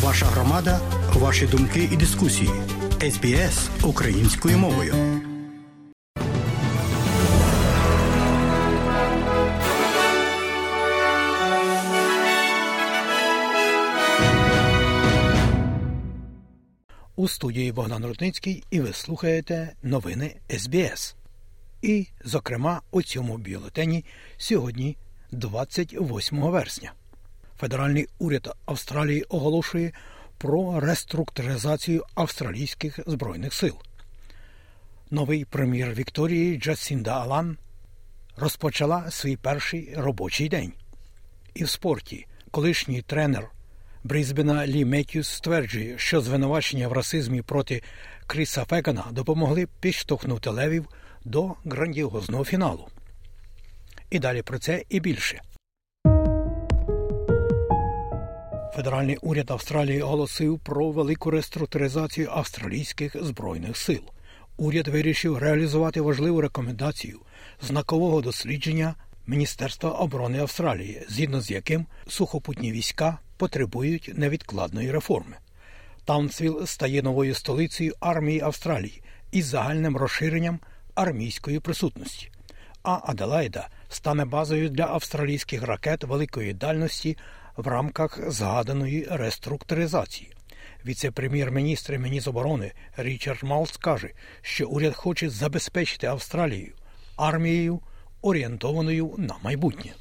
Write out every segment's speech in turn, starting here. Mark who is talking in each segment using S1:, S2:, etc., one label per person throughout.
S1: Ваша громада, ваші думки і дискусії. СБС українською мовою. У студії Богдан Рудницький і ви слухаєте новини СБС. І, зокрема, у цьому бюлетені сьогодні, 28 вересня. Федеральний уряд Австралії оголошує про реструктуризацію австралійських збройних сил. Новий прем'єр Вікторії Джасінда Алан розпочала свій перший робочий день. І в спорті колишній тренер Брізбена Лі Меттюс стверджує, що звинувачення в расизмі проти Кріса Фегана допомогли підштовхнути левів до грандіозного фіналу. І далі про це і більше. Федеральний уряд Австралії оголосив про велику реструктуризацію австралійських збройних сил. Уряд вирішив реалізувати важливу рекомендацію знакового дослідження Міністерства оборони Австралії, згідно з яким сухопутні війська потребують невідкладної реформи. Таунсвіл стає новою столицею армії Австралії із загальним розширенням армійської присутності. А Аделаїда стане базою для австралійських ракет великої дальності в рамках згаданої реструктуризації. Віце-прем'єр-міністр Мінісоборони Річард Малс каже, що уряд хоче забезпечити Австралію армією, орієнтованою на майбутнє.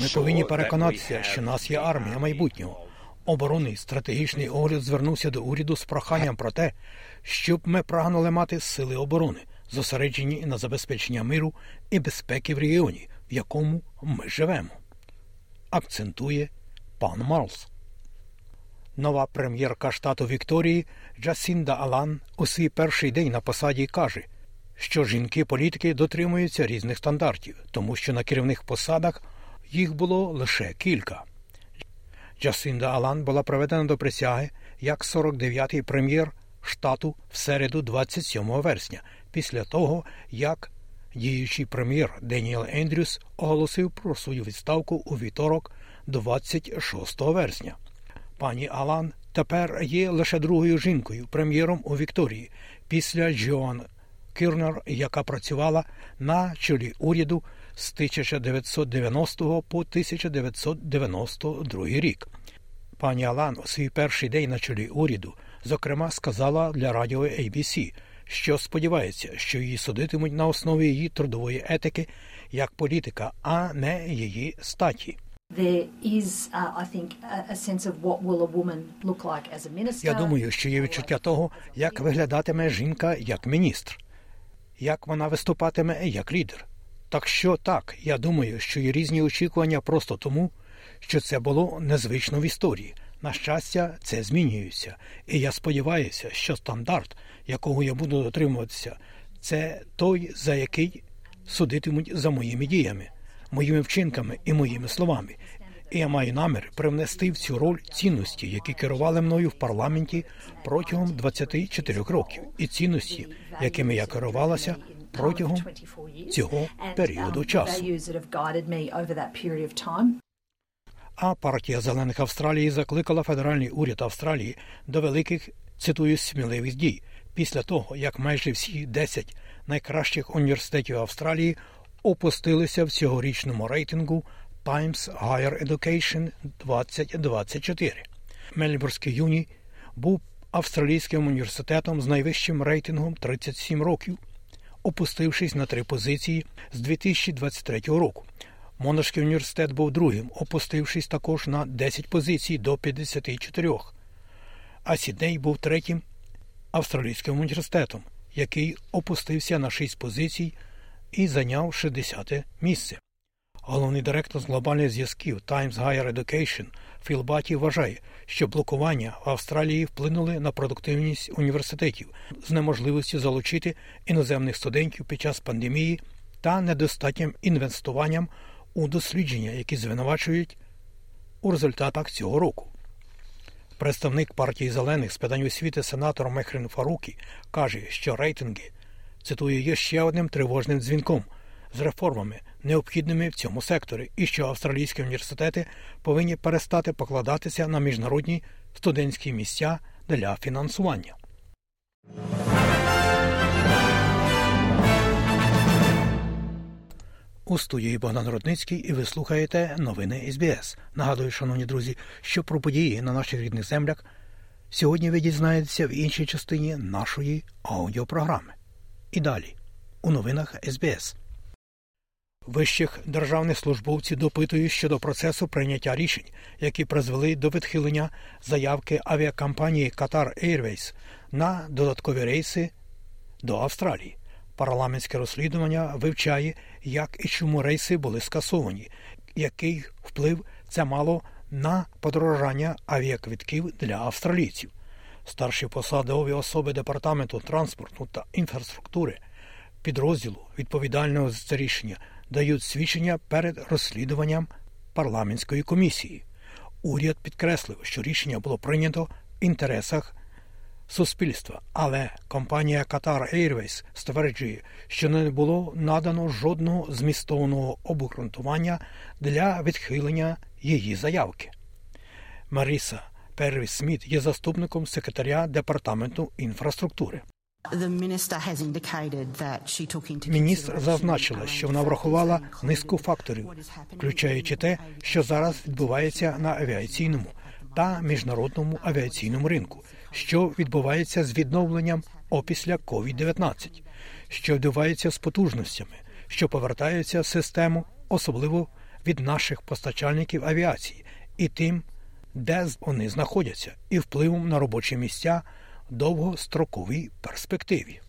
S1: Ми повинні переконатися, що нас є армія майбутнього. Оборонний стратегічний огляд звернувся до уряду з проханням про те, щоб ми прагнули мати сили оборони, зосереджені на забезпечення миру і безпеки в регіоні, в якому ми живемо. Акцентує пан Марлс. Нова прем'єрка штату Вікторії Джасінда Алан у свій перший день на посаді каже, що жінки-політики дотримуються різних стандартів, тому що на керівних посадах їх було лише кілька. Джасінда Алан була проведена до присяги як 49-й прем'єр штату в середу 27 вересня, після того, як діючий прем'єр Деніел Ендрюс оголосив про свою відставку у вівторок 26 вересня. Пані Алан тепер є лише другою жінкою прем'єром у Вікторії після Джоан Кірнер, яка працювала на чолі уряду з 1990 по 1992 рік. Пані Алан у свій перший день на чолі уряду, зокрема, сказала для радіо ABC, що сподівається, що її судитимуть на основі її трудової етики як політика, а не її статі. Я думаю, що є відчуття того, як виглядатиме жінка як міністр, як вона виступатиме як лідер. Так що так, я думаю, що є різні очікування просто тому, що це було незвично в історії. На щастя, це змінюється, і я сподіваюся, що стандарт, якого я буду дотримуватися, це той, за який судитимуть за моїми діями, моїми вчинками і моїми словами. І я маю намір привнести в цю роль цінності, які керували мною в парламенті протягом 24 років, і цінності, якими я керувалася протягом цього періоду часу. А партія зелених Австралії закликала федеральний уряд Австралії до великих цитую сміливих дій після того, як майже всі 10 найкращих університетів Австралії опустилися в цьогорічному рейтингу Times Higher Education 2024. Мельбурнський юні був австралійським університетом з найвищим рейтингом 37 років, опустившись на три позиції з 2023 року. Монашський університет був другим, опустившись також на 10 позицій до 54. А Сідней був третім австралійським університетом, який опустився на 6 позицій і зайняв 60 місце. Головний директор з глобальних зв'язків Times Higher Education Філ Баті вважає, що блокування в Австралії вплинули на продуктивність університетів з неможливістю залучити іноземних студентів під час пандемії та недостатнім інвестуванням у дослідження, які звинувачують у результатах цього року. Представник партії зелених з питань освіти сенатор Мехрин Фарукі каже, що рейтинги цитує є ще одним тривожним дзвінком, з реформами, необхідними в цьому секторі, і що австралійські університети повинні перестати покладатися на міжнародні студентські місця для фінансування. У студії Богдан Рудницький і ви слухаєте новини СБС. Нагадую, шановні друзі, що про події на наших рідних землях сьогодні ви дізнаєтеся в іншій частині нашої аудіопрограми. І далі у новинах СБС. Вищих державних службовців допитують щодо процесу прийняття рішень, які призвели до відхилення заявки авіакомпанії Qatar Airways на додаткові рейси до Австралії. Парламентське розслідування вивчає, як і чому рейси були скасовані, який вплив це мало на подорожання авіаквитків для австралійців. Старші посадові особи департаменту транспорту та інфраструктури підрозділу відповідального за це рішення дають свідчення перед розслідуванням парламентської комісії. Уряд підкреслив, що рішення було прийнято в інтересах суспільства, але компанія Qatar Airways стверджує, що не було надано жодного змістовного обґрунтування для відхилення її заявки. Маріса Первіс Сміт є заступником секретаря департаменту інфраструктури. Міністр зазначила, що вона врахувала низку факторів, включаючи те, що зараз відбувається на авіаційному та міжнародному авіаційному ринку, що відбувається з відновленням опісля COVID-19, що відбувається з потужностями, що повертаються в систему, особливо від наших постачальників авіації, і тим, де вони знаходяться, і впливом на робочі місця в довгостроковій перспективі.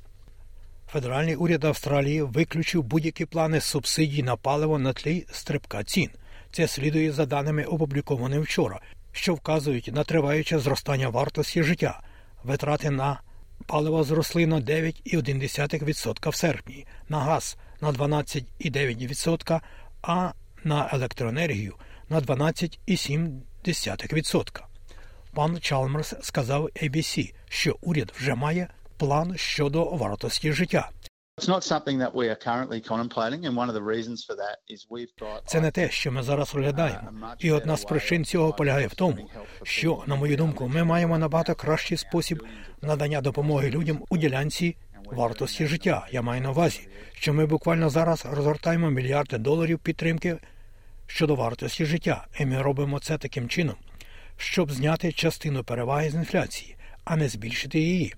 S1: Федеральний уряд Австралії виключив будь-які плани субсидій на паливо на тлі стрибка цін. Це слідує за даними, опублікованими вчора, що вказують на триваюче зростання вартості життя. Витрати на паливо зросли на 9,1% в серпні, на газ на 12,9%, а на електроенергію на 12,7%. Пан Чалмерс сказав ABC, що уряд вже має план щодо вартості життя. Це не те, що ми зараз розглядаємо. І одна з причин цього полягає в тому, що, на мою думку, ми маємо набагато кращий спосіб надання допомоги людям у ділянці вартості життя. Я маю на увазі, що ми буквально зараз розгортаємо мільярди доларів підтримки щодо вартості життя, і ми робимо це таким чином, щоб зняти частину переваги з інфляції, а не збільшити її.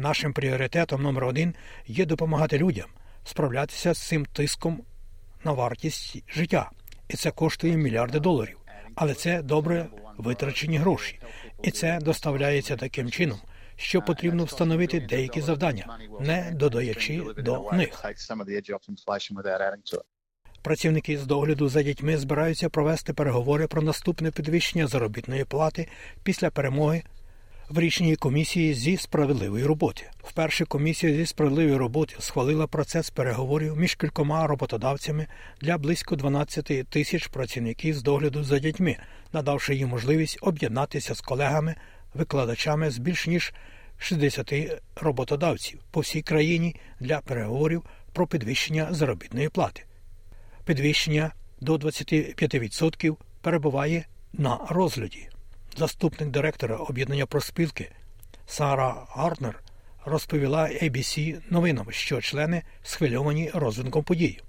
S1: Нашим пріоритетом номер один є допомагати людям справлятися з цим тиском на вартість життя, і це коштує мільярди доларів. Але це добре витрачені гроші, і це доставляється таким чином, що потрібно встановити деякі завдання, не додаючи до них. Працівники з догляду за дітьми збираються провести переговори про наступне підвищення заробітної плати після перемоги в рішенні комісії зі справедливої роботи. Вперше комісія зі справедливої роботи схвалила процес переговорів між кількома роботодавцями для близько 12 тисяч працівників з догляду за дітьми, надавши їм можливість об'єднатися з колегами, викладачами з більш ніж 60 роботодавців по всій країні для переговорів про підвищення заробітної плати. Підвищення до 25% перебуває на розгляді. Заступник директора об'єднання проспілки Сара Гартнер розповіла ABC новинам, що члени схвильовані розвитком подій.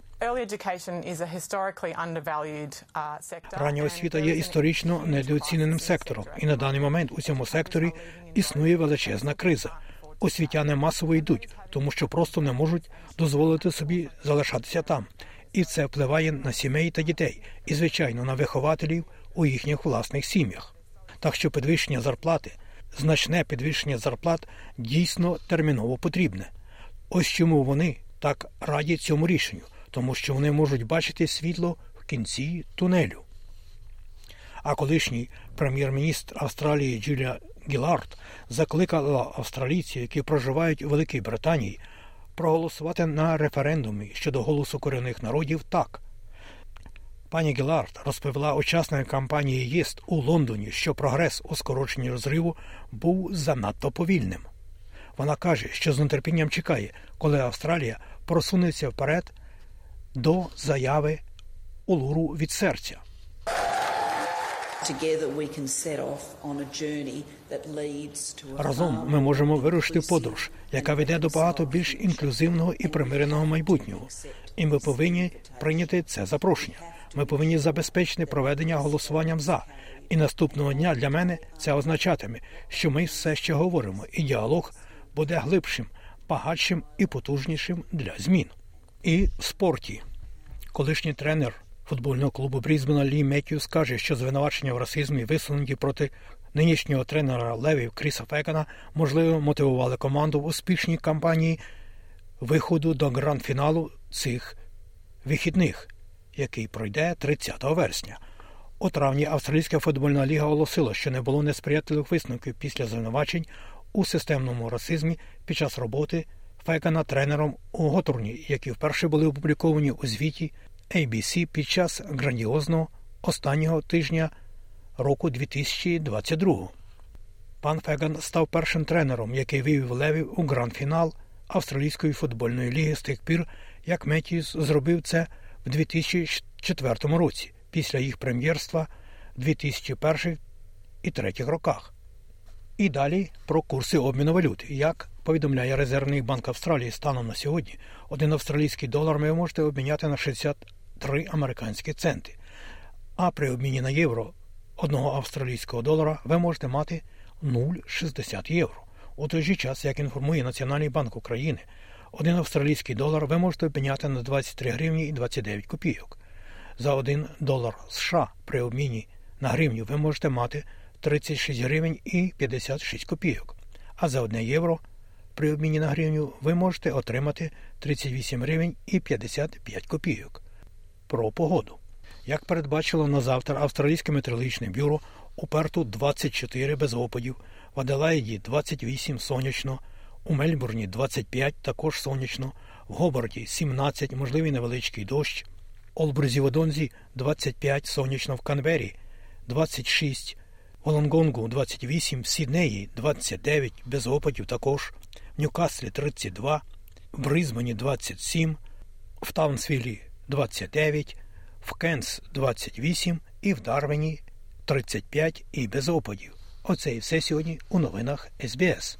S1: Рання освіта є історично недооціненим сектором, і на даний момент у цьому секторі існує величезна криза. Освітяни масово йдуть, тому що просто не можуть дозволити собі залишатися там, і це впливає на сімей та дітей, і звичайно на вихователів у їхніх власних сім'ях. Так що підвищення зарплати, значне підвищення зарплат дійсно терміново потрібне. Ось чому вони так радять цьому рішенню, тому що вони можуть бачити світло в кінці тунелю. А колишній прем'єр-міністр Австралії Джулія Гілард закликала австралійців, які проживають у Великій Британії, проголосувати на референдумі щодо голосу корінних народів так. Пані Гілард розповіла учасникам кампанії ЄСТ у Лондоні, що прогрес у скороченні розриву був занадто повільним. Вона каже, що з нетерпінням чекає, коли Австралія просунеться вперед до заяви Улуру від серця. Разом ми можемо вирушити в подорож, яка веде до багато більш інклюзивного і примиреного майбутнього. І ми повинні прийняти це запрошення. Ми повинні забезпечити проведення голосуванням за. І наступного дня для мене це означатиме, що ми все ще говоримо, і діалог буде глибшим, багатшим і потужнішим для змін. І в спорті, колишній тренер футбольного клубу Брізбена Лі Меттьюс каже, що звинувачення в расизмі висунуті проти нинішнього тренера Левів Кріса Фекана, можливо, мотивували команду в успішній кампанії виходу до гранд-фіналу цих вихідних, який пройде 30 вересня. У травні Австралійська футбольна ліга оголосила, що не було несприятливих висновків після звинувачень у системному расизмі під час роботи Фекана тренером у Готурні, які вперше були опубліковані у звіті ABC під час грандіозного останнього тижня року 2022. Пан Феган став першим тренером, який вивів левів у гранд-фінал Австралійської футбольної ліги з тих пір, як Меттіс зробив це в 2004 році, після їх прем'єрства в 2001 і 2003 роках. І далі про курси обміну валют. Як повідомляє Резервний банк Австралії станом на сьогодні, один австралійський долар ви можете обміняти на 63 американські центи. А при обміні на євро одного австралійського долара ви можете мати 0,60 євро. У той же час, як інформує Національний банк України, один австралійський долар ви можете обміняти на 23 гривні і 29 копійок. За один долар США при обміні на гривню ви можете мати 36 гривень і 56 копійок. А за 1 євро при обміні на гривню ви можете отримати 38 гривень і 55 копійок. Про погоду. Як передбачило на завтра Австралійське метеорологічне бюро, у Перту 24 без опадів, в Аделаїді 28 сонячно, у Мельбурні 25 також сонячно, в Гобарді 17, можливий невеличкий дощ, Олбрузі Водонзі 25 сонячно в Канбері, 26 в Лонгонгу 28, в Сіднеї 29, без опадів також, в Ньюкаслі 32, в Бризбені 27, в Таунсвілі 29, в Кенс 28 і в Дарвені 35 і без опадів. Оце і все сьогодні у новинах СБС.